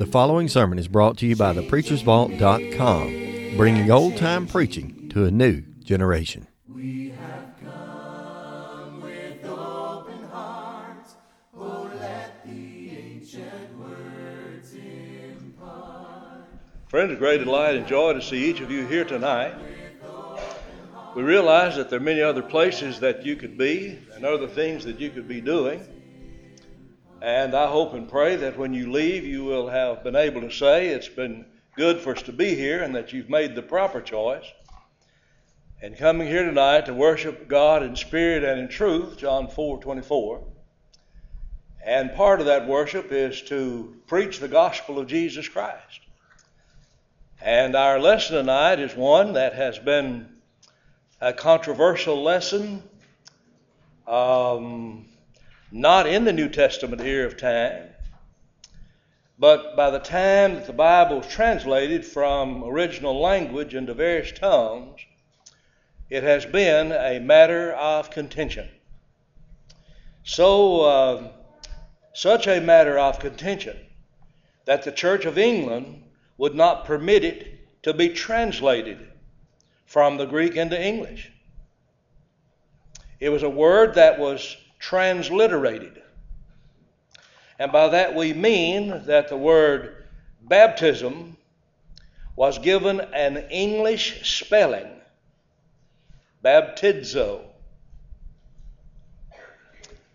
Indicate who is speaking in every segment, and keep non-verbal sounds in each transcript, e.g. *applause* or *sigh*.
Speaker 1: The following sermon is brought to you by thepreachersvault.com, bringing old time preaching to a new generation.
Speaker 2: Friends, great delight and joy to see each of you here tonight. We realize that there are many other places that you could be and other things that you could be doing. And I hope and pray that when you leave, you will have been able to say it's been good for us to be here and that you've made the proper choice. And coming here tonight to worship God in spirit and in truth, John 4 24. And part of that worship is to preach the gospel of Jesus Christ. And our lesson tonight is one that has been a controversial lesson. Um, not in the New Testament era of time, but by the time that the Bible was translated from original language into various tongues, it has been a matter of contention. So, uh, such a matter of contention that the Church of England would not permit it to be translated from the Greek into English. It was a word that was transliterated. And by that we mean that the word baptism was given an English spelling, baptizo.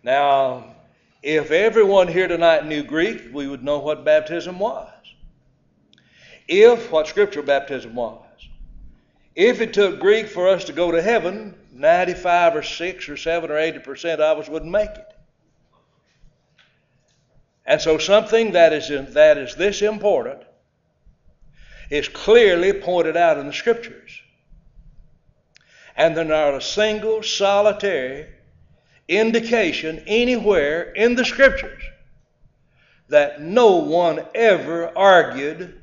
Speaker 2: Now, if everyone here tonight knew Greek, we would know what baptism was. If what scripture baptism was. If it took Greek for us to go to heaven, 95 or 6 or 7 or 80 percent of us wouldn't make it. And so something that is, in, that is this important is clearly pointed out in the Scriptures. And there's not a single solitary indication anywhere in the Scriptures that no one ever argued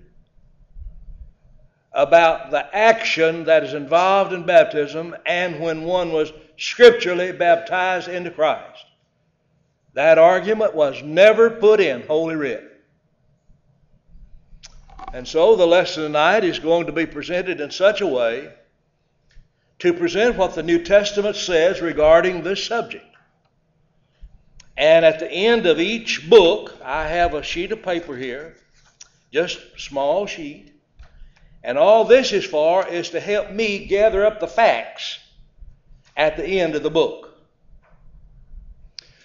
Speaker 2: about the action that is involved in baptism and when one was scripturally baptized into Christ. That argument was never put in Holy Writ. And so the lesson tonight is going to be presented in such a way to present what the New Testament says regarding this subject. And at the end of each book, I have a sheet of paper here, just a small sheet. And all this is for is to help me gather up the facts at the end of the book.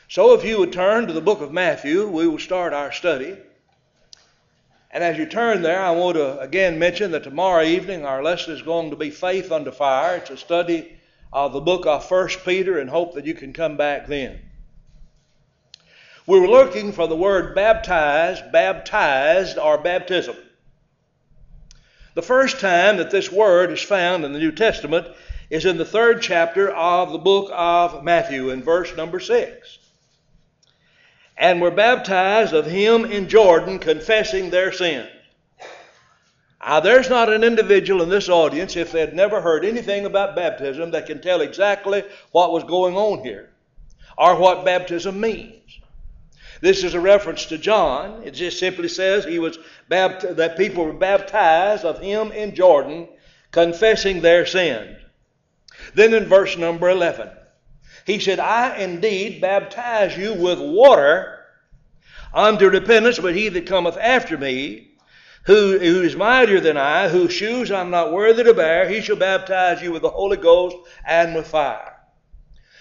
Speaker 2: So if you would turn to the book of Matthew, we will start our study. And as you turn there, I want to again mention that tomorrow evening our lesson is going to be Faith Under Fire. It's a study of the book of 1 Peter and hope that you can come back then. We were looking for the word baptized, baptized, or baptism. The first time that this word is found in the New Testament is in the third chapter of the book of Matthew, in verse number six. And were baptized of him in Jordan, confessing their sins. Now, there's not an individual in this audience, if they'd never heard anything about baptism, that can tell exactly what was going on here or what baptism means. This is a reference to John. It just simply says he was bapt- that people were baptized of him in Jordan, confessing their sins. Then in verse number 11, he said, I indeed baptize you with water unto repentance, but he that cometh after me, who, who is mightier than I, whose shoes I'm not worthy to bear, he shall baptize you with the Holy Ghost and with fire.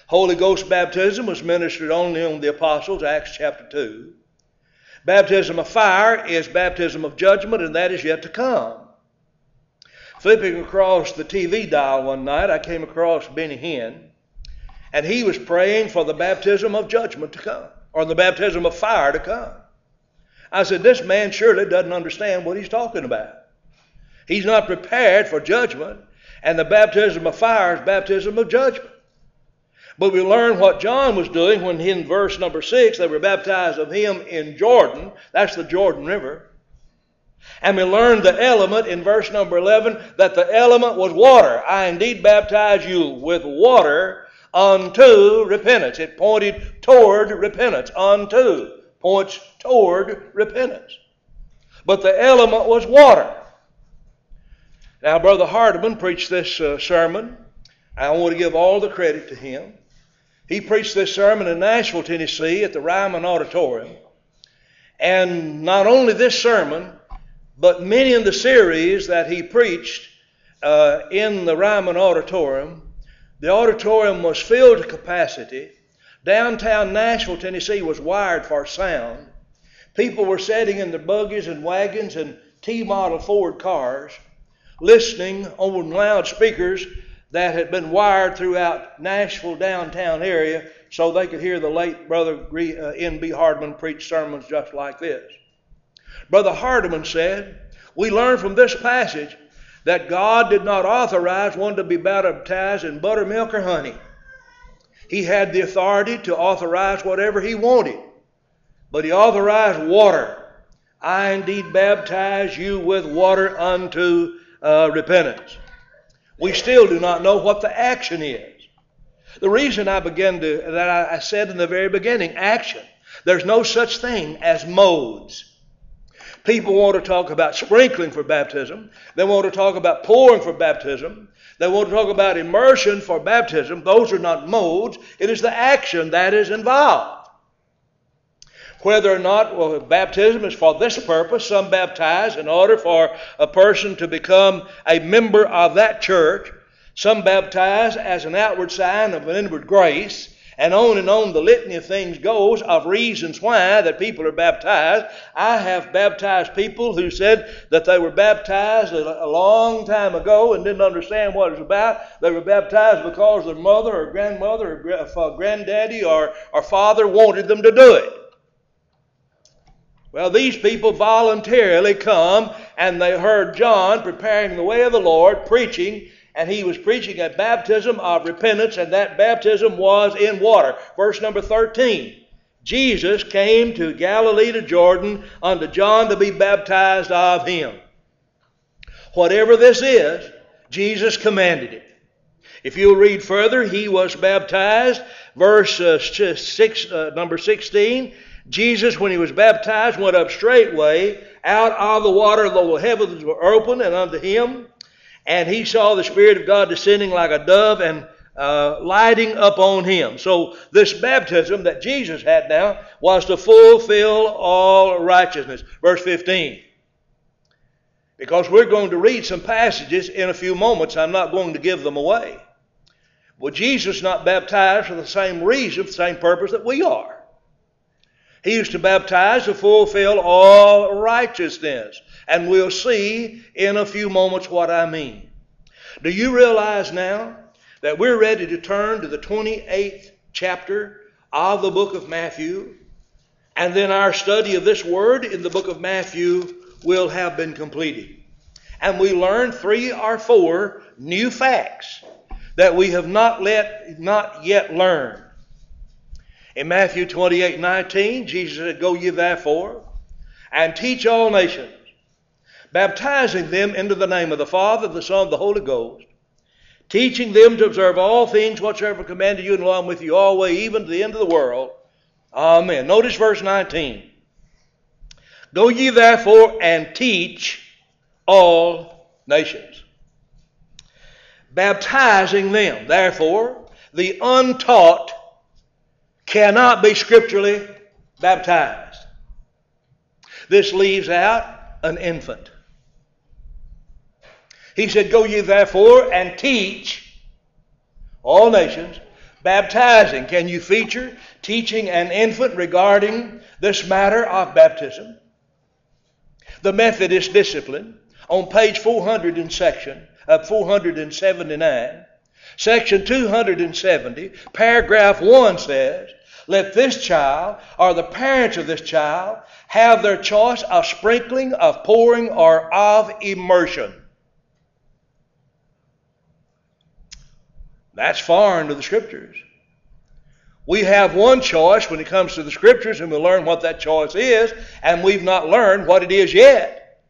Speaker 2: Holy Ghost baptism was ministered only on the apostles, Acts chapter 2. Baptism of fire is baptism of judgment, and that is yet to come. Flipping across the TV dial one night, I came across Benny Hinn, and he was praying for the baptism of judgment to come, or the baptism of fire to come. I said, This man surely doesn't understand what he's talking about. He's not prepared for judgment, and the baptism of fire is baptism of judgment. But we learn what John was doing when in verse number six they were baptized of him in Jordan. That's the Jordan River. And we learned the element in verse number 11 that the element was water. I indeed baptize you with water unto repentance. It pointed toward repentance. Unto points toward repentance. but the element was water. Now, Brother Hardeman preached this uh, sermon. I want to give all the credit to him. He preached this sermon in Nashville, Tennessee at the Ryman Auditorium. And not only this sermon, but many in the series that he preached uh, in the Ryman Auditorium, the auditorium was filled to capacity. Downtown Nashville, Tennessee was wired for sound. People were sitting in their buggies and wagons and T model Ford cars, listening on loudspeakers that had been wired throughout Nashville downtown area so they could hear the late Brother uh, N.B. Hardeman preach sermons just like this. Brother Hardeman said, We learn from this passage that God did not authorize one to be baptized in buttermilk or honey. He had the authority to authorize whatever he wanted, but he authorized water. I indeed baptize you with water unto uh, repentance. We still do not know what the action is. The reason I began to, that I said in the very beginning, action. There's no such thing as modes. People want to talk about sprinkling for baptism. They want to talk about pouring for baptism. They want to talk about immersion for baptism. Those are not modes. It is the action that is involved. Whether or not well, baptism is for this purpose, some baptize in order for a person to become a member of that church. Some baptize as an outward sign of an inward grace. And on and on the litany of things goes of reasons why that people are baptized. I have baptized people who said that they were baptized a, long time ago and didn't understand what it was about. They were baptized because their mother or grandmother or granddaddy or, or father wanted them to do it. Well, these people voluntarily come and they heard John preparing the way of the Lord, preaching, and he was preaching a baptism of repentance, and that baptism was in water. Verse number 13. Jesus came to Galilee to Jordan unto John to be baptized of him. Whatever this is, Jesus commanded it. If you'll read further, he was baptized, verse uh, six, uh, number 16. Jesus, when he was baptized, went up straightway out of the water, the heavens were open, and unto him. And he saw the Spirit of God descending like a dove and uh, lighting upon him. So, this baptism that Jesus had now was to fulfill all righteousness. Verse 15. Because we're going to read some passages in a few moments, I'm not going to give them away. Well, Jesus not baptized for the same reason, the same purpose that we are. He used to baptize to fulfill all righteousness. And we'll see in a few moments what I mean. Do you realize now that we're ready to turn to the 28th chapter of the book of Matthew? And then our study of this word in the book of Matthew will have been completed. And we learn three or four new facts that we have not, let, not yet learned. In Matthew 28 19, Jesus said, Go ye therefore and teach all nations, baptizing them into the name of the Father, the Son, the Holy Ghost, teaching them to observe all things whatsoever commanded you, and along with you always, even to the end of the world. Amen. Notice verse 19. Go ye therefore and teach all nations, baptizing them, therefore, the untaught cannot be scripturally baptized. This leaves out an infant. He said, Go ye therefore and teach all nations, baptizing. Can you feature teaching an infant regarding this matter of baptism? The Methodist discipline on page 400 in section, uh, 479, section 270, paragraph 1 says, let this child or the parents of this child have their choice of sprinkling, of pouring, or of immersion. That's foreign to the Scriptures. We have one choice when it comes to the Scriptures, and we'll learn what that choice is, and we've not learned what it is yet.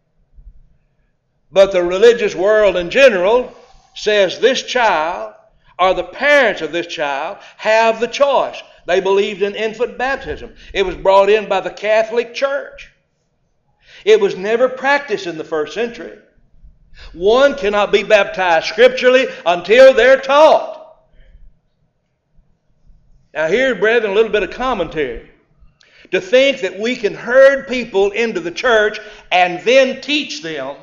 Speaker 2: But the religious world in general says this child or the parents of this child have the choice. They believed in infant baptism. It was brought in by the Catholic Church. It was never practiced in the first century. One cannot be baptized scripturally until they're taught. Now, here, brethren, a little bit of commentary. To think that we can herd people into the church and then teach them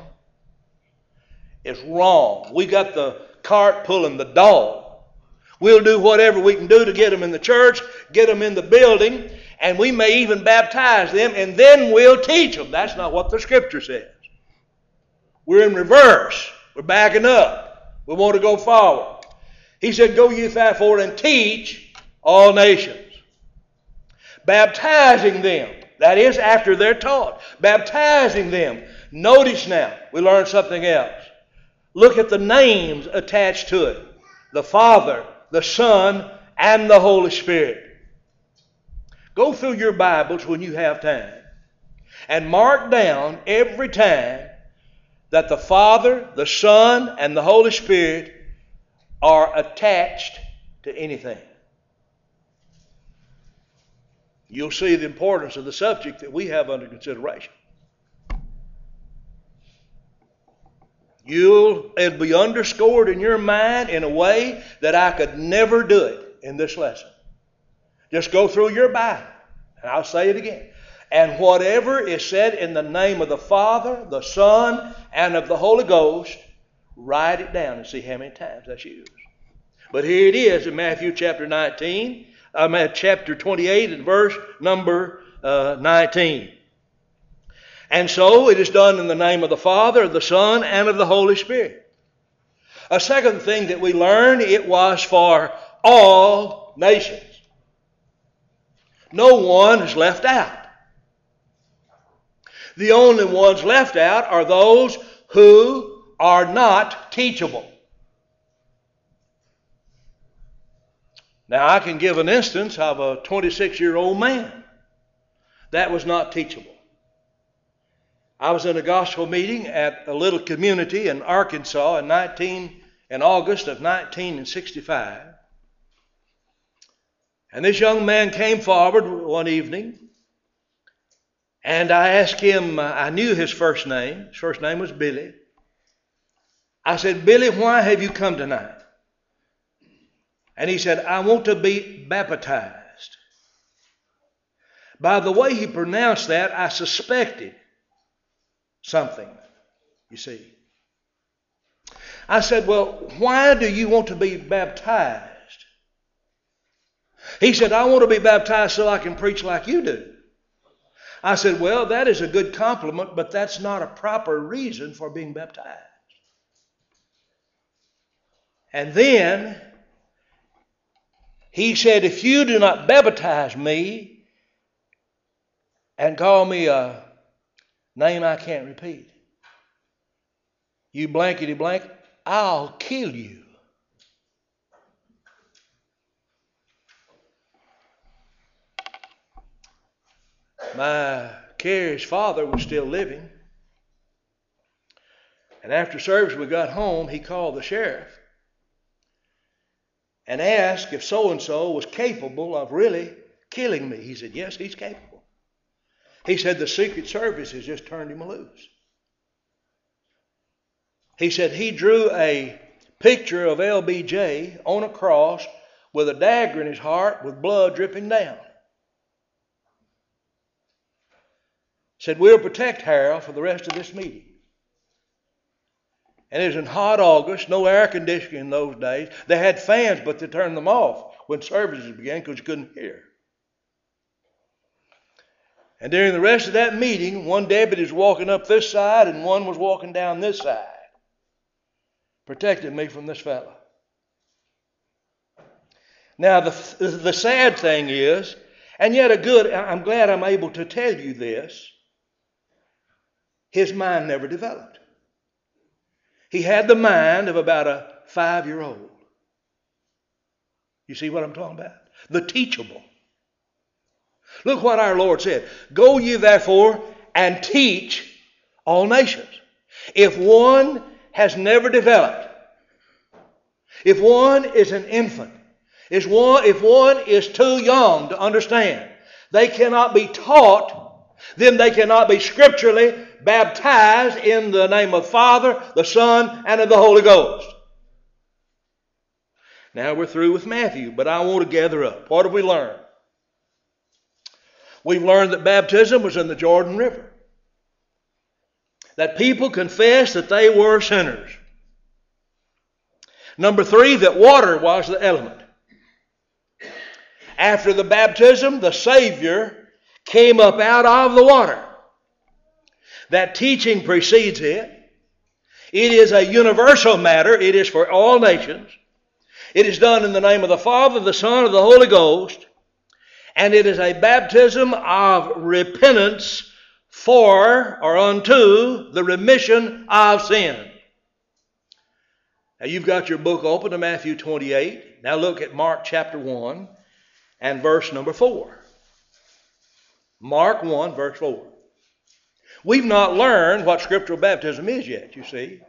Speaker 2: is wrong. We got the cart pulling the dog. We'll do whatever we can do to get them in the church, get them in the building, and we may even baptize them, and then we'll teach them. That's not what the scripture says. We're in reverse. We're backing up. We want to go forward. He said, Go ye therefore and teach all nations. Baptizing them. That is after they're taught. Baptizing them. Notice now, we learned something else. Look at the names attached to it the Father, the Son, and the Holy Spirit. Go through your Bibles when you have time and mark down every time that the Father, the Son, and the Holy Spirit are attached to anything. You'll see the importance of the subject that we have under consideration. You'll it'll be underscored in your mind in a way that I could never do it in this lesson. Just go through your Bible, and I'll say it again. And whatever is said in the name of the Father, the Son, and of the Holy Ghost, write it down and see how many times that's used. But here it is in Matthew chapter 19, uh, chapter 28 and verse number uh, 19. And so it is done in the name of the Father, of the Son, and of the Holy Spirit. A second thing that we learn, it was for all nations. No one is left out. The only ones left out are those who are not teachable. Now, I can give an instance of a 26 year old man. That was not teachable. I was in a gospel meeting at a little community in Arkansas in 19 in August of 1965. And this young man came forward one evening, and I asked him, uh, I knew his first name. His first name was Billy. I said, Billy, why have you come tonight? And he said, I want to be baptized. By the way he pronounced that, I suspected something, you see. I said, Well, why do you want to be baptized? He said, I want to be baptized so I can preach like you do. I said, Well, that is a good compliment, but that's not a proper reason for being baptized. And then he said, If you do not baptize me and call me a name I can't repeat. You blankety blank, I'll kill you. My Carrie's father was still living. And after service, we got home, he called the sheriff and asked if so and so was capable of really killing me. He said, Yes, he's capable. He said the Secret Service has just turned him loose. He said he drew a picture of LBJ on a cross with a dagger in his heart with blood dripping down. Said, We'll protect Harrell for the rest of this meeting. And it was in hot August, no air conditioning in those days. They had fans, but they turned them off when services began because you couldn't hear. And during the rest of that meeting, one deputy was walking up this side and one was walking down this side, protecting me from this fellow. Now, the, the sad thing is, and yet a good, I'm glad I'm able to tell you this, his mind never developed. He had the mind of about a five year old. You see what I'm talking about? The teachable. Look what our Lord said Go ye therefore and teach all nations. If one has never developed, if one is an infant, if one, if one is too young to understand, they cannot be taught, then they cannot be scripturally baptized in the name of Father, the Son, and of the Holy Ghost. Now we're through with Matthew, but I want to gather up. What have we learned? We've learned that baptism was in the Jordan River. That people confessed that they were sinners. Number three, that water was the element. After the baptism, the Savior came up out of the water. That teaching precedes it. It is a universal matter, it is for all nations. It is done in the name of the Father, the Son, and the Holy Ghost. And it is a baptism of repentance for or unto the remission of sin. Now you've got your book open to Matthew 28. Now look at Mark chapter 1 and verse number 4. Mark 1, verse 4. We've not learned what scriptural baptism is yet, you see.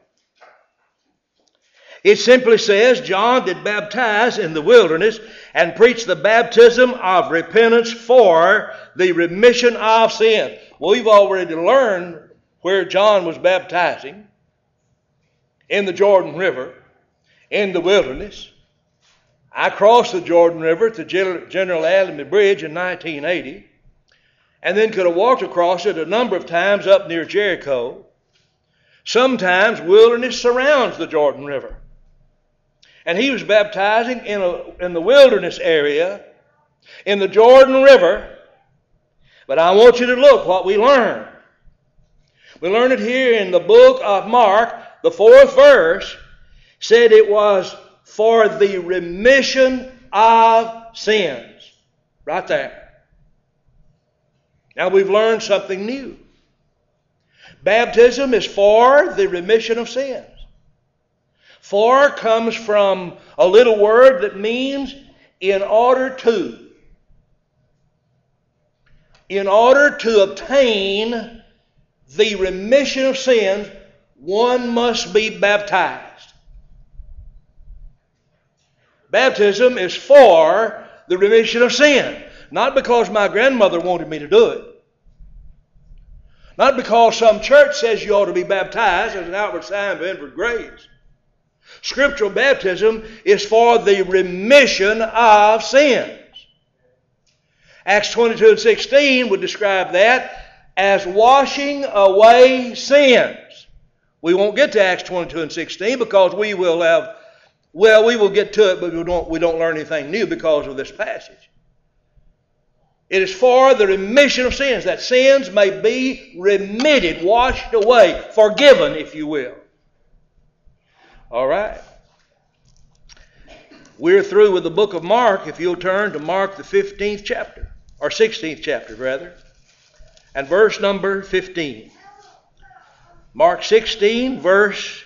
Speaker 2: It simply says John did baptize in the wilderness and preach the baptism of repentance for the remission of sin. Well, we've already learned where John was baptizing in the Jordan River, in the wilderness. I crossed the Jordan River to General Allenby Bridge in 1980 and then could have walked across it a number of times up near Jericho. Sometimes wilderness surrounds the Jordan River. And he was baptizing in, a, in the wilderness area in the Jordan River. But I want you to look what we learn. We learn it here in the book of Mark, the fourth verse said it was for the remission of sins. Right there. Now we've learned something new. Baptism is for the remission of sins. For comes from a little word that means in order to. In order to obtain the remission of sins, one must be baptized. Baptism is for the remission of sin. Not because my grandmother wanted me to do it. Not because some church says you ought to be baptized as an outward sign of inward grace. Scriptural baptism is for the remission of sins. Acts 22 and 16 would describe that as washing away sins. We won't get to Acts 22 and 16 because we will have, well, we will get to it, but we don't, we don't learn anything new because of this passage. It is for the remission of sins, that sins may be remitted, washed away, forgiven, if you will. All right. We're through with the book of Mark. If you'll turn to Mark, the 15th chapter, or 16th chapter, rather, and verse number 15. Mark 16, verse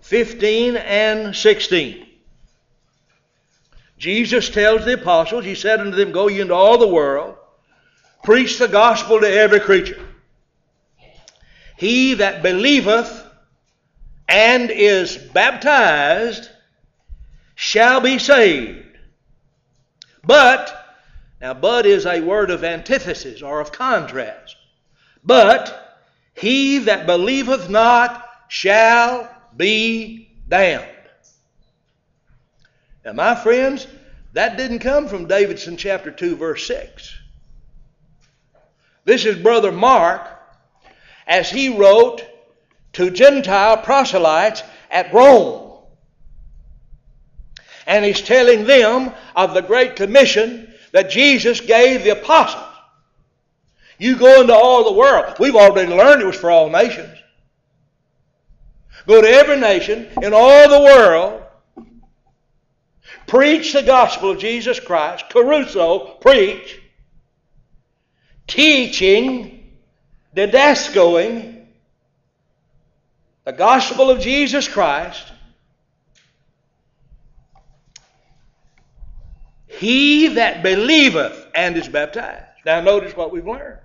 Speaker 2: 15 and 16. Jesus tells the apostles, He said unto them, Go ye into all the world, preach the gospel to every creature. He that believeth and is baptized shall be saved. But, now, but is a word of antithesis or of contrast. But he that believeth not shall be damned. Now, my friends, that didn't come from Davidson chapter 2, verse 6. This is Brother Mark as he wrote to Gentile proselytes at Rome. And he's telling them of the Great Commission that Jesus gave the apostles. You go into all the world. We've already learned it was for all nations. Go to every nation in all the world Preach the gospel of Jesus Christ. kerusso, preach. Teaching, didascoing, the gospel of Jesus Christ. He that believeth and is baptized. Now, notice what we've learned.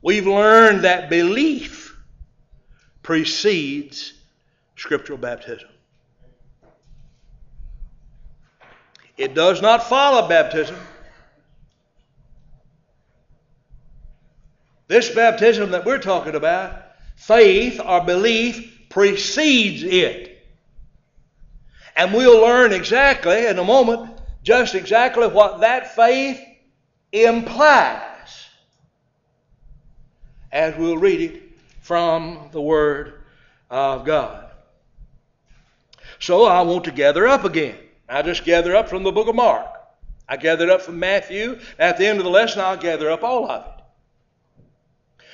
Speaker 2: We've learned that belief precedes scriptural baptism. It does not follow baptism. This baptism that we're talking about, faith or belief precedes it. And we'll learn exactly in a moment just exactly what that faith implies as we'll read it from the Word of God. So I want to gather up again. I just gather up from the book of Mark. I gathered up from Matthew. At the end of the lesson, I'll gather up all of it.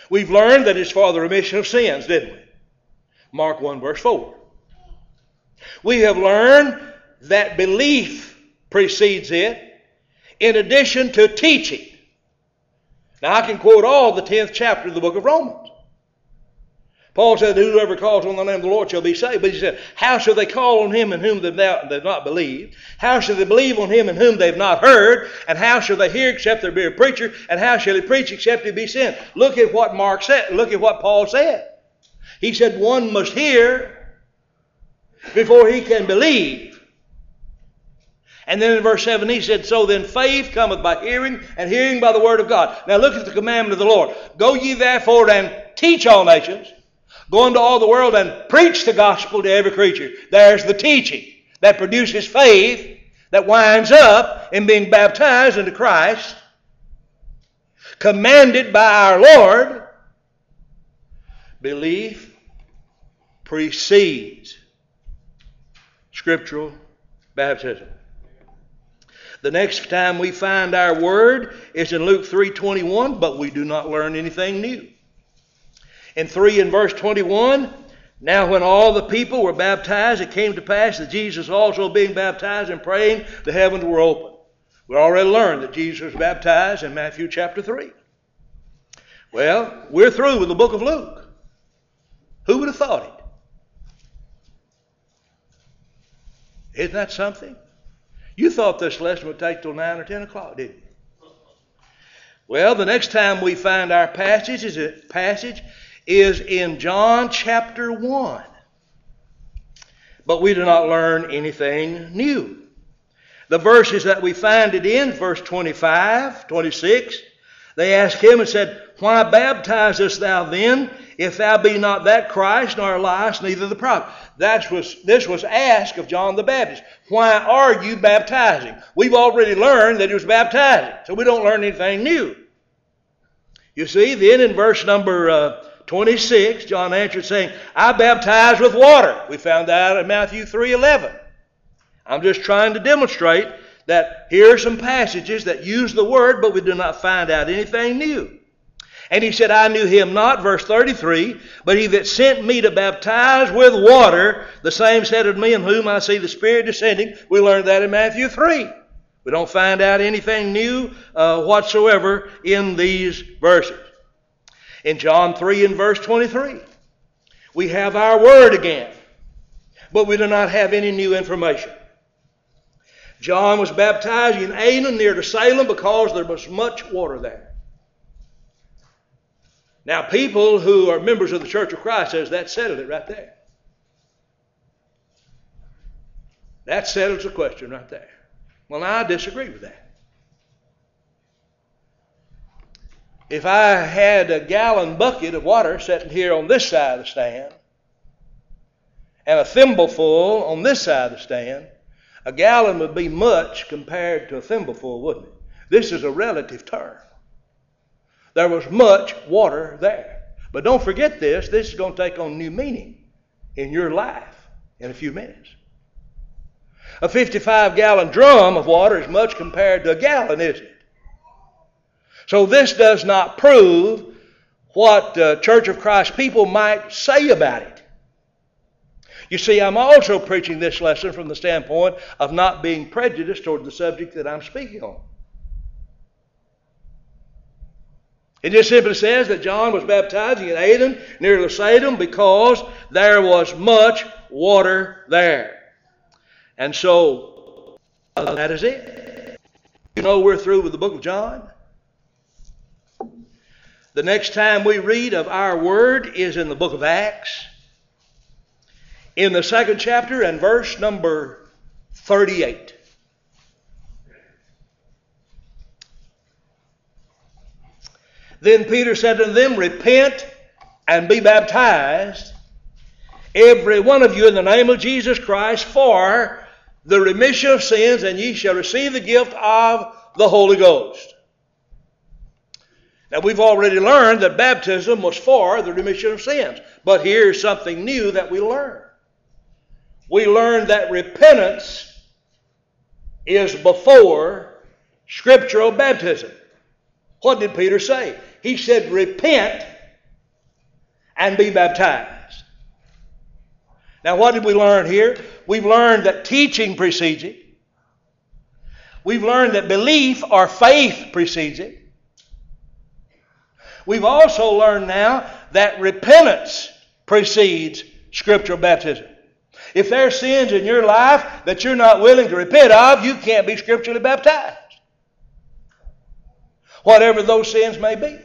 Speaker 2: We've learned that it's for the remission of sins, didn't we? Mark 1, verse 4. We have learned that belief precedes it in addition to teaching. Now, I can quote all the 10th chapter of the book of Romans. Paul said, Whoever calls on the name of the Lord shall be saved. But he said, How shall they call on him in whom they've not, believed? How shall they believe on him in whom they've not heard? And how shall they hear except there be a preacher? And how shall he preach except he be sent? Look at what Mark said. Look at what Paul said. He said, One must hear before he can believe. And then in verse 7 he said, So then faith cometh by hearing, and hearing by the word of God. Now look at the commandment of the Lord. Go ye therefore and teach all nations, go into all the world and preach the gospel to every creature. There's the teaching that produces faith that winds up in being baptized into Christ, commanded by our Lord. Belief precedes scriptural baptism. The next time we find our word is in Luke 3:21, but we do not learn anything new. In 3 and verse 21, now when all the people were baptized, it came to pass that Jesus also being baptized and praying, the heavens were opened. We already learned that Jesus was baptized in Matthew chapter 3. Well, we're through with the book of Luke. Who would have thought it? Isn't that something? You thought this lesson would take till 9 or 10 o'clock, didn't you? Well, the next time we find our passage is, a passage is in John chapter 1. But we do not learn anything new. The verses that we find it in, verse 25, 26, they asked him and said, Why baptizest thou then, if thou be not that Christ, nor Elias, neither the prophet? That was, this was asked of John the Baptist. Why are you baptizing? We've already learned that he was baptizing, so we don't learn anything new. You see, then in verse number uh, 26, John answered saying, I baptize with water. We found that out in Matthew 3.11. I'm just trying to demonstrate that here are some passages that use the word, but we do not find out anything new. And he said, I knew him not, verse 33, but he that sent me to baptize with water, the same said of me, in whom I see the Spirit descending. We learned that in Matthew 3. We don't find out anything new uh, whatsoever in these verses. In John 3 and verse 23, we have our word again, but we do not have any new information. John was baptized in Aenon near to Salem because there was much water there. Now, people who are members of the Church of Christ says that settled it right there. That settles the question right there. Well, I disagree with that. If I had a gallon bucket of water sitting here on this side of the stand, and a thimbleful on this side of the stand, a gallon would be much compared to a thimbleful, wouldn't it? This is a relative term. There was much water there. But don't forget this, this is going to take on new meaning in your life in a few minutes. A 55 gallon drum of water is much compared to a gallon, isn't it? So this does not prove what the Church of Christ people might say about it. You see, I'm also preaching this lesson from the standpoint of not being prejudiced toward the subject that I'm speaking on. It just simply says that John was baptizing at Aden near Salem because there was much water there. And so uh, that is it. You know we're through with the book of John? The next time we read of our word is in the book of Acts in the second chapter and verse number 38. Then Peter said to them, Repent and be baptized, every one of you, in the name of Jesus Christ, for the remission of sins, and ye shall receive the gift of the Holy Ghost. Now, we've already learned that baptism was for the remission of sins. But here's something new that we learn. We learn that repentance is before scriptural baptism. What did Peter say? He said, Repent and be baptized. Now, what did we learn here? We've learned that teaching precedes it. We've learned that belief or faith precedes it. We've also learned now that repentance precedes scriptural baptism. If there are sins in your life that you're not willing to repent of, you can't be scripturally baptized. Whatever those sins may be.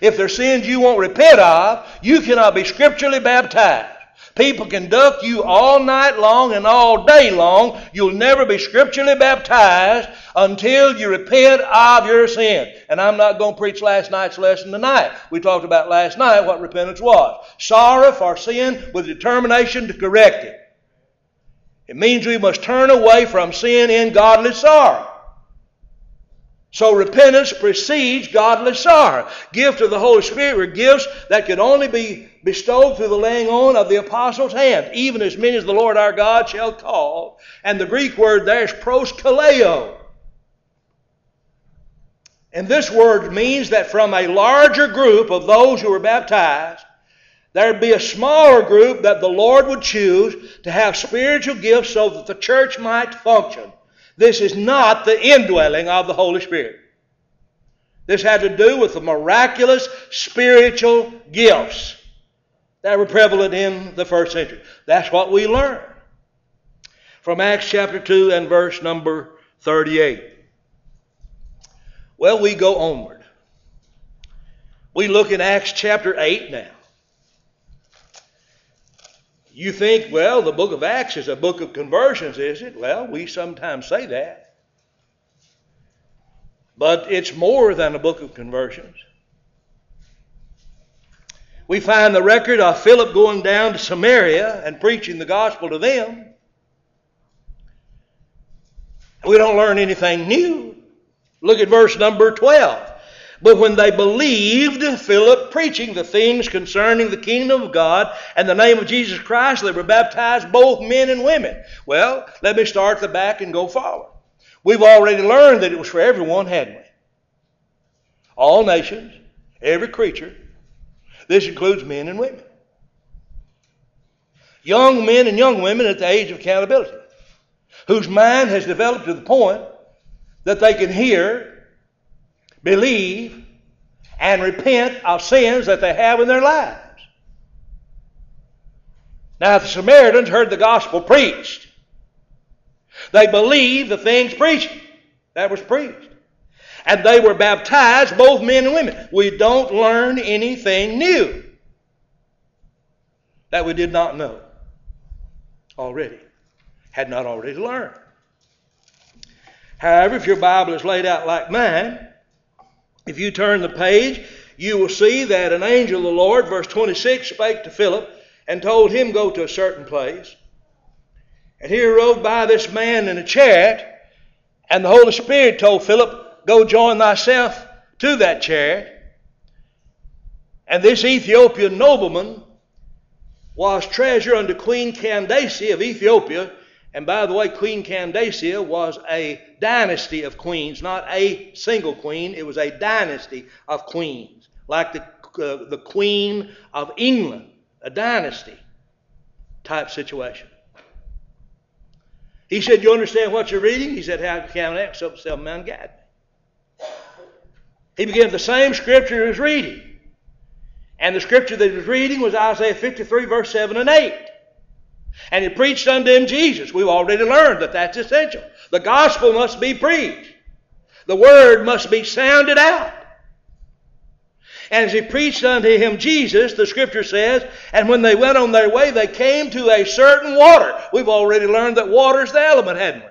Speaker 2: If there are sins you won't repent of, you cannot be scripturally baptized. People can duck you all night long and all day long. You'll never be scripturally baptized until you repent of your sin. And I'm not going to preach last night's lesson tonight. We talked about last night what repentance was sorrow for sin with determination to correct it. It means we must turn away from sin in godly sorrow. So repentance precedes godly sorrow. Gift of the Holy Spirit were gifts that could only be bestowed through the laying on of the apostles' hand, even as many as the Lord our God shall call. And the Greek word there is proskaleo. And this word means that from a larger group of those who were baptized, there'd be a smaller group that the Lord would choose to have spiritual gifts so that the church might function. This is not the indwelling of the Holy Spirit. This had to do with the miraculous spiritual gifts that were prevalent in the first century. That's what we learn from Acts chapter 2 and verse number 38. Well, we go onward. We look in Acts chapter 8 now. You think, well, the book of Acts is a book of conversions, is it? Well, we sometimes say that. But it's more than a book of conversions. We find the record of Philip going down to Samaria and preaching the gospel to them. We don't learn anything new. Look at verse number 12. But when they believed Philip preaching the things concerning the kingdom of God and the name of Jesus Christ, they were baptized, both men and women. Well, let me start at the back and go forward. We've already learned that it was for everyone, hadn't we? All nations, every creature. This includes men and women. Young men and young women at the age of accountability, whose mind has developed to the point that they can hear believe, and repent of sins that they have in their lives. Now, the Samaritans heard the gospel preached. They believed the things preached that was preached. And they were baptized, both men and women. We don't learn anything new that we did not know already, had not already learned. However, if your Bible is laid out like mine, if you turn the page, you will see that an angel of the Lord, verse 26, spake to Philip and told him go to a certain place. And here rode by this man in a chariot, and the Holy Spirit told Philip, Go join thyself to that chariot. And this Ethiopian nobleman was treasurer unto Queen Candace of Ethiopia, and by the way, Queen Candace was a dynasty of queens, not a single queen. It was a dynasty of queens, like the, uh, the Queen of England, a dynasty type situation. He said, You understand what you're reading? He said, How can I accept seven man? He began the same scripture he was reading. And the scripture that he was reading was Isaiah 53, verse 7 and 8. And he preached unto him Jesus. We've already learned that that's essential. The gospel must be preached, the word must be sounded out. And as he preached unto him Jesus, the scripture says, and when they went on their way, they came to a certain water. We've already learned that water is the element, hadn't we?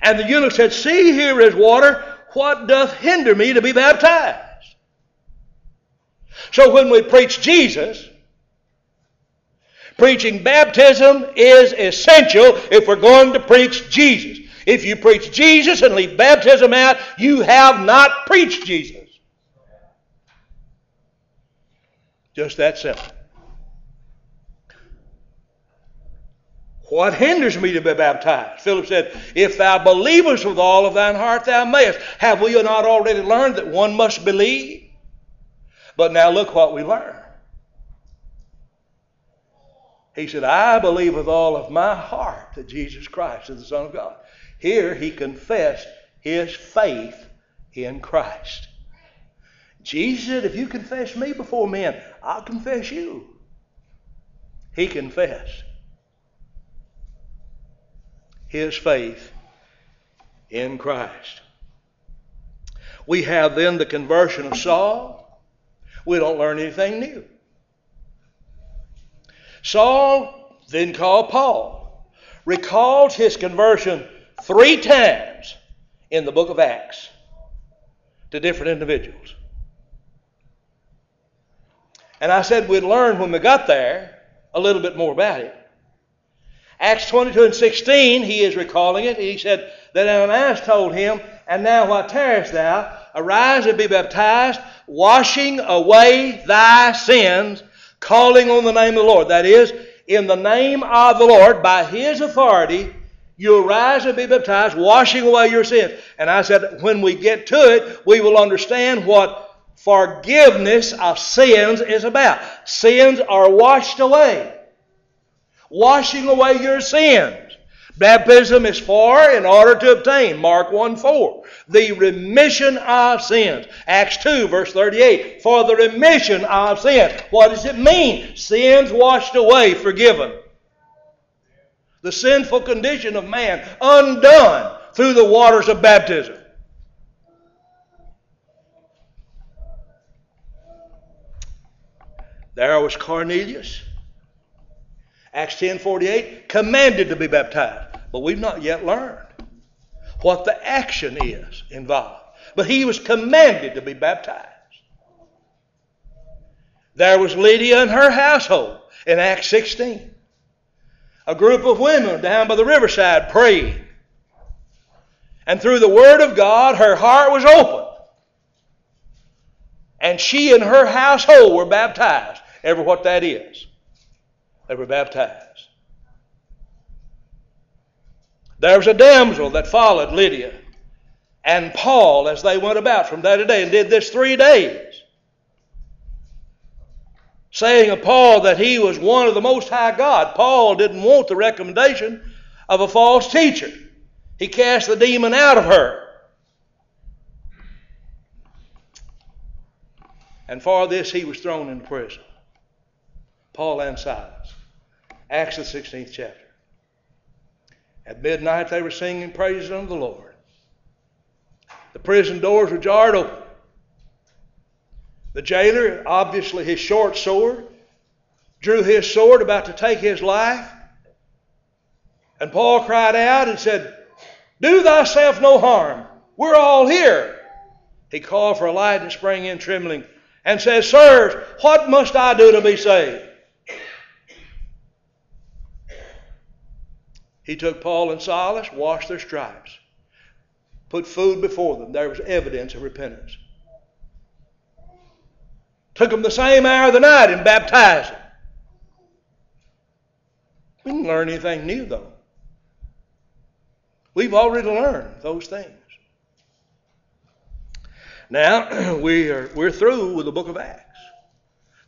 Speaker 2: And the eunuch said, See, here is water. what doth hinder me to be baptized? So when we preach Jesus, preaching baptism is essential if we're going to preach Jesus. If you preach Jesus and leave baptism out, you have not preached Jesus. Just that simple. What hinders me to be baptized? Philip said, If thou believest with all of thine heart, thou mayest. Have we not already learned that one must believe? But now look what we learn. He said, I believe with all of my heart that Jesus Christ is the Son of God. Here he confessed his faith in Christ. Jesus said, If you confess me before men, I'll confess you. He confessed his faith in Christ. We have then the conversion of Saul. We don't learn anything new. Saul, then called Paul, recalls his conversion three times in the book of Acts to different individuals. And I said we'd learn when we got there a little bit more about it. Acts 22 and 16, he is recalling it. He said that Ananias told him, And now what tarriest thou? Arise and be baptized, washing away thy sins, calling on the name of the Lord. That is, in the name of the Lord, by his authority, you arise and be baptized, washing away your sins. And I said, when we get to it, we will understand what forgiveness of sins is about. Sins are washed away washing away your sins. Baptism is for in order to obtain, Mark 1 4, the remission of sins. Acts 2, verse 38, for the remission of sins. What does it mean? Sins washed away, forgiven. The sinful condition of man undone through the waters of baptism. There was Cornelius Acts 10:48 commanded to be baptized, but we've not yet learned what the action is involved. But he was commanded to be baptized. There was Lydia and her household in Acts 16. A group of women down by the riverside praying. And through the Word of God, her heart was open. And she and her household were baptized. Ever what that is. They were baptized. There was a damsel that followed Lydia and Paul as they went about from day to day and did this three days, saying of Paul that he was one of the Most High God. Paul didn't want the recommendation of a false teacher. He cast the demon out of her. And for this he was thrown into prison. Paul and Silas. Acts the 16th chapter. At midnight they were singing praises unto the Lord. The prison doors were jarred open. The jailer, obviously his short sword, drew his sword about to take his life. And Paul cried out and said, Do thyself no harm. We're all here. He called for a light and sprang in trembling and says, Sirs, what must I do to be saved? He took Paul and Silas, washed their stripes, put food before them. There was evidence of repentance. Took them the same hour of the night and baptized them. We didn't learn anything new, though. We've already learned those things. Now, *clears throat* we are, we're through with the book of Acts.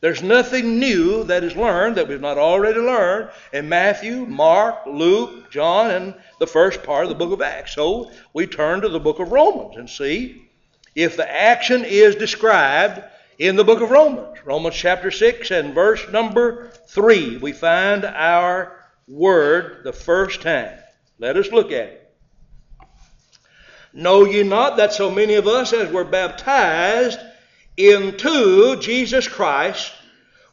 Speaker 2: There's nothing new that is learned that we've not already learned in Matthew, Mark, Luke, John, and the first part of the book of Acts. So we turn to the book of Romans and see if the action is described in the book of Romans. Romans chapter 6 and verse number 3. We find our word the first time. Let us look at it. Know ye not that so many of us as were baptized into Jesus Christ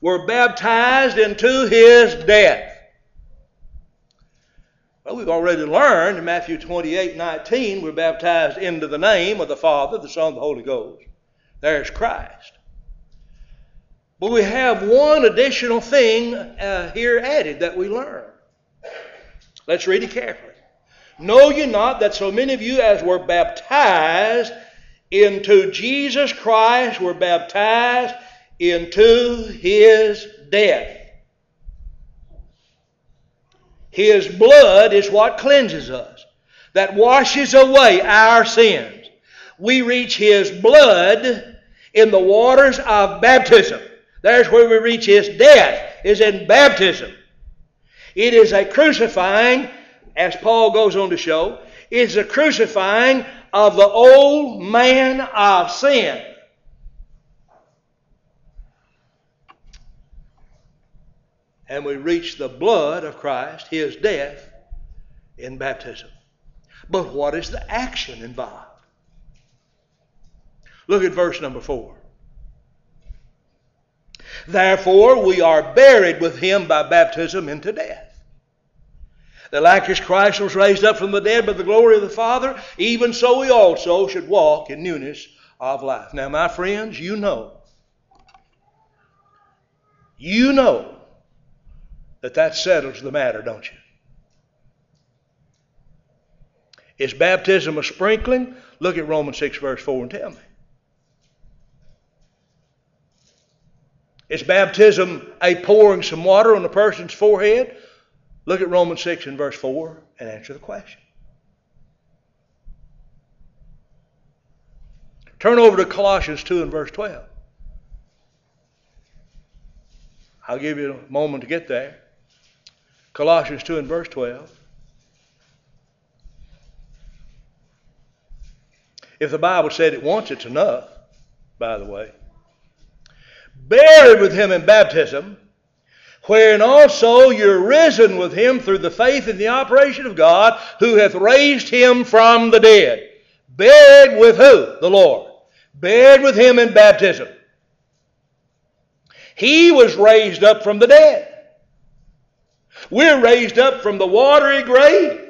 Speaker 2: were baptized into his death. Well, we've already learned in Matthew 28 19, we're baptized into the name of the Father, the Son, the Holy Ghost. There's Christ. But we have one additional thing uh, here added that we learn. Let's read it carefully. Know ye not that so many of you as were baptized into Jesus Christ were baptized into his death? His blood is what cleanses us, that washes away our sins. We reach His blood in the waters of baptism. There's where we reach His death, is in baptism. It is a crucifying, as Paul goes on to show, it's a crucifying of the old man of sin. and we reach the blood of Christ, his death, in baptism. But what is the action involved? Look at verse number four. Therefore, we are buried with him by baptism into death. That like as Christ was raised up from the dead by the glory of the Father, even so we also should walk in newness of life. Now, my friends, you know, you know that that settles the matter, don't you? Is baptism a sprinkling? Look at Romans 6, verse 4 and tell me. Is baptism a pouring some water on a person's forehead? Look at Romans 6 and verse 4 and answer the question. Turn over to Colossians 2 and verse 12. I'll give you a moment to get there. Colossians 2 and verse 12. If the Bible said it once, it's enough, by the way. Buried with him in baptism, wherein also you're risen with him through the faith in the operation of God, who hath raised him from the dead. Buried with who? The Lord. Buried with him in baptism. He was raised up from the dead. We're raised up from the watery grave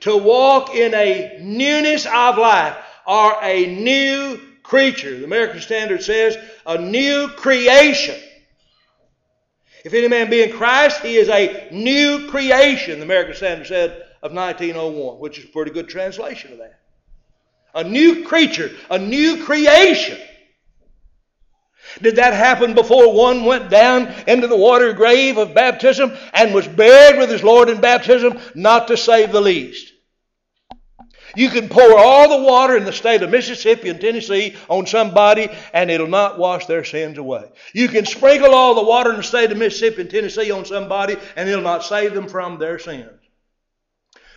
Speaker 2: to walk in a newness of life or a new creature. The American Standard says a new creation. If any man be in Christ, he is a new creation, the American Standard said of 1901, which is a pretty good translation of that. A new creature, a new creation. Did that happen before one went down into the water grave of baptism and was buried with his Lord in baptism? Not to say the least. You can pour all the water in the state of Mississippi and Tennessee on somebody and it'll not wash their sins away. You can sprinkle all the water in the state of Mississippi and Tennessee on somebody and it'll not save them from their sins.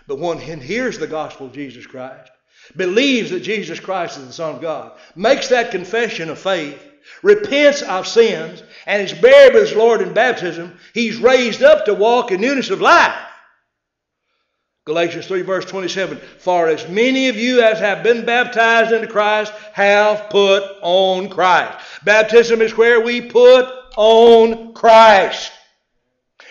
Speaker 2: But one who hears the gospel of Jesus Christ, believes that Jesus Christ is the Son of God, makes that confession of faith, repents of sins, and is buried with his Lord in baptism, he's raised up to walk in newness of life. Galatians 3, verse 27 For as many of you as have been baptized into Christ have put on Christ. Baptism is where we put on Christ.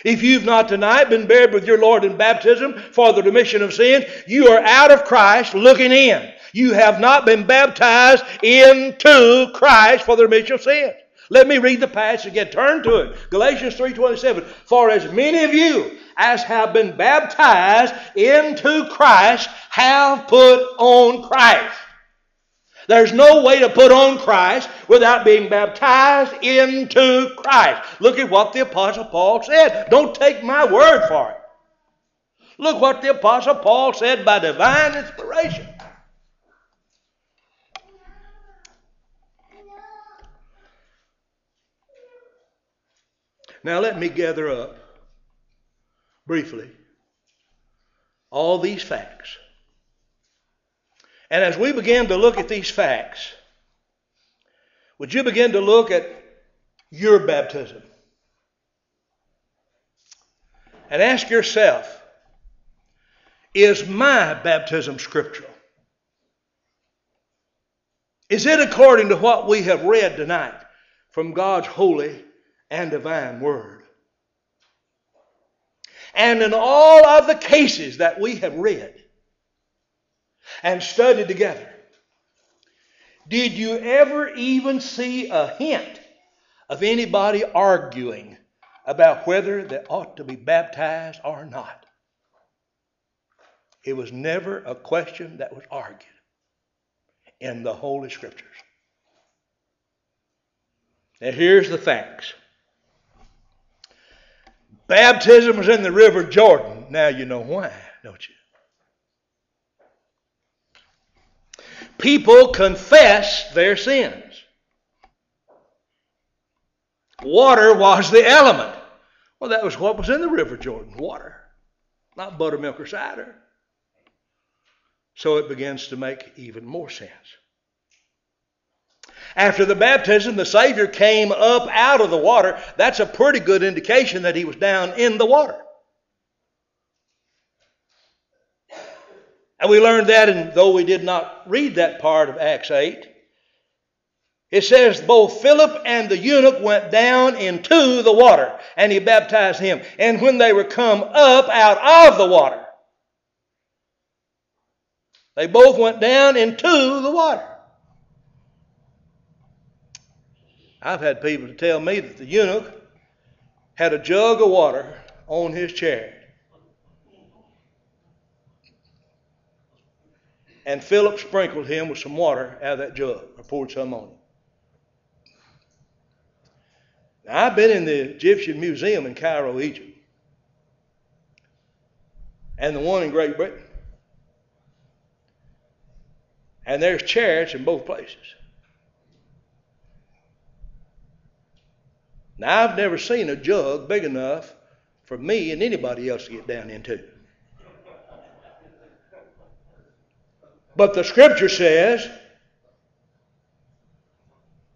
Speaker 2: If you've not tonight been buried with your Lord in baptism for the remission of sins, you are out of Christ looking in. You have not been baptized into Christ for the remission of sins. Let me read the passage again. Turn to it. Galatians 3.27. For as many of you as have been baptized into Christ have put on Christ. There's no way to put on Christ without being baptized into Christ. Look at what the Apostle Paul said. Don't take my word for it. Look what the Apostle Paul said by divine inspiration. Now, let me gather up briefly all these facts. And as we begin to look at these facts, would you begin to look at your baptism? And ask yourself is my baptism scriptural? Is it according to what we have read tonight from God's holy and divine word? And in all of the cases that we have read and studied together, did you ever even see a hint of anybody arguing about whether they ought to be baptized or not? It was never a question that was argued in the Holy Scriptures. Now, here's the facts baptism was in the River Jordan. Now you know why, don't you? People confess their sins. Water was the element. Well, that was what was in the River Jordan water, not buttermilk or cider. So it begins to make even more sense. After the baptism, the Savior came up out of the water. That's a pretty good indication that he was down in the water. And we learned that, and though we did not read that part of Acts 8, it says both Philip and the eunuch went down into the water, and he baptized him. And when they were come up out of the water, they both went down into the water. I've had people to tell me that the eunuch had a jug of water on his chair. And Philip sprinkled him with some water out of that jug, or poured some on him. Now, I've been in the Egyptian Museum in Cairo, Egypt, and the one in Great Britain. And there's chariots in both places. Now, I've never seen a jug big enough for me and anybody else to get down into. But the scripture says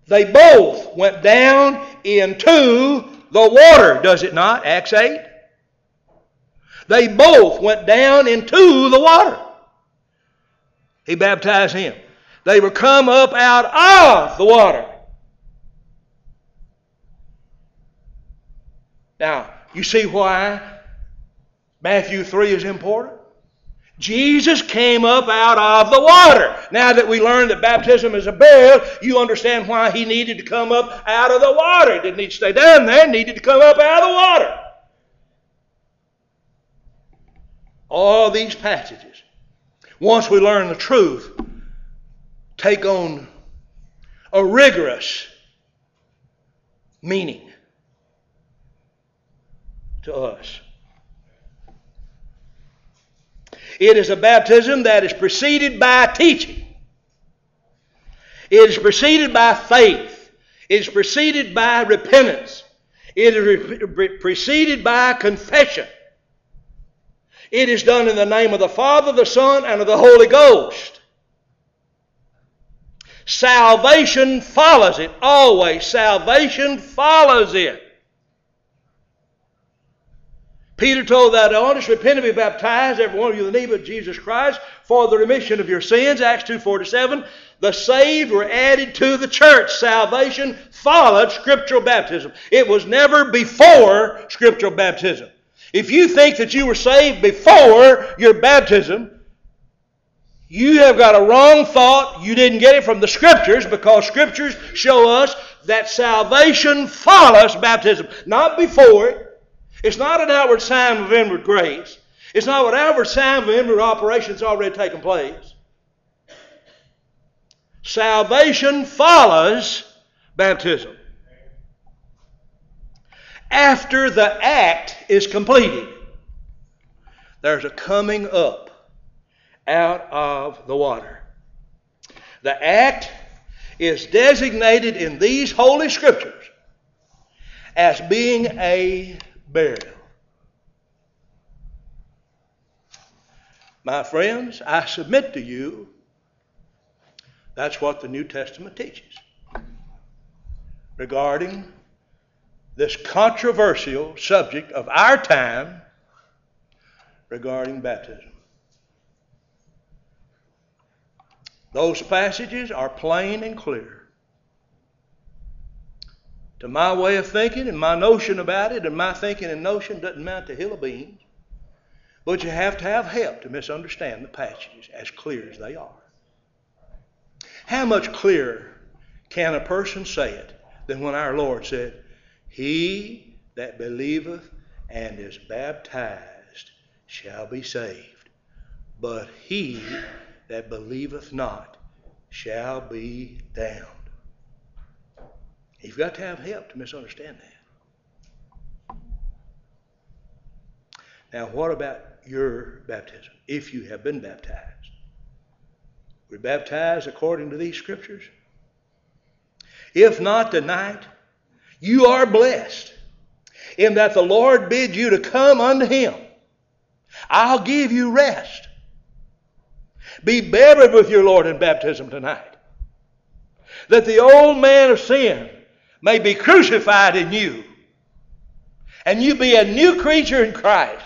Speaker 2: they both went down into the water, does it not? Acts 8. They both went down into the water. He baptized him. They were come up out of the water. Now, you see why Matthew 3 is important? Jesus came up out of the water. Now that we learned that baptism is a burial, you understand why he needed to come up out of the water. He didn't need to stay down there, he needed to come up out of the water. All these passages, once we learn the truth, take on a rigorous meaning to us. It is a baptism that is preceded by teaching. It is preceded by faith. It is preceded by repentance. It is re- preceded by confession. It is done in the name of the Father, the Son, and of the Holy Ghost. Salvation follows it. Always. Salvation follows it. Peter told that honest, repent and be baptized, every one of you in the name of Jesus Christ, for the remission of your sins. Acts 2.47. The saved were added to the church. Salvation followed scriptural baptism. It was never before scriptural baptism. If you think that you were saved before your baptism, you have got a wrong thought. You didn't get it from the scriptures because scriptures show us that salvation follows baptism, not before it. It's not an outward sign of inward grace. It's not an outward sign of inward operation that's already taken place. Salvation follows baptism. After the act is completed, there's a coming up out of the water. The act is designated in these holy scriptures as being a burial. My friends, I submit to you that's what the New Testament teaches regarding this controversial subject of our time regarding baptism. Those passages are plain and clear to my way of thinking and my notion about it, and my thinking and notion doesn't amount to hill of beans. But you have to have help to misunderstand the passages as clear as they are. How much clearer can a person say it than when our Lord said, He that believeth and is baptized shall be saved, but he that believeth not shall be damned. You've got to have help to misunderstand that. Now, what about your baptism, if you have been baptized? We're baptized according to these scriptures. If not tonight, you are blessed in that the Lord bids you to come unto Him. I'll give you rest. Be buried with your Lord in baptism tonight. That the old man of sin may be crucified in you. And you be a new creature in Christ.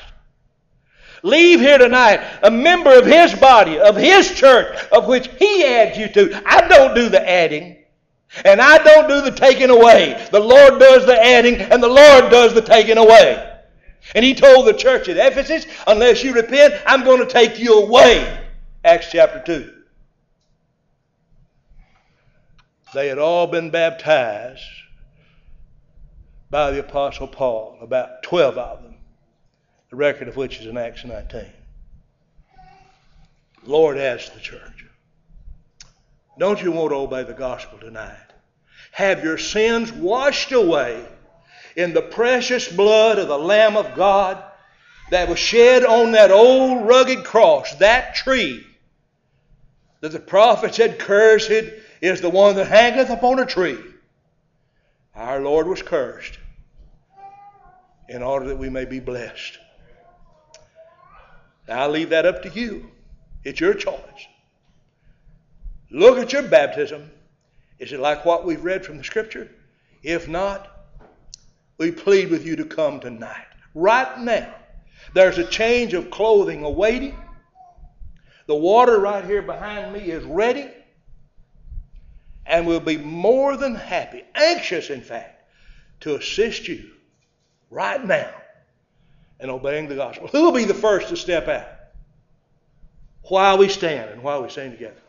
Speaker 2: Leave here tonight a member of His body, of His church, of which He adds you to. I don't do the adding. And I don't do the taking away. The Lord does the adding, and the Lord does the taking away. And He told the church at Ephesus, unless you repent, I'm going to take you away. Acts chapter 2. They had all been baptized by the Apostle Paul, about 12 of them, the record of which is in Acts 19. Lord asked the church, Don't you want to obey the gospel tonight? Have your sins washed away in the precious blood of the Lamb of God that was shed on that old rugged cross, that tree that the prophets had cursed is the one that hangeth upon a tree. Our Lord was cursed in order that we may be blessed. Now, I leave that up to you. It's your choice. Look at your baptism. Is it like what we've read from the Scripture? If not, we plead with you to come tonight. Right now, there's a change of clothing awaiting. The water right here behind me is ready. And we'll be more than happy, anxious in fact, to assist you right now and obeying the gospel. Who will be the first to step out? While we stand and while we sing together.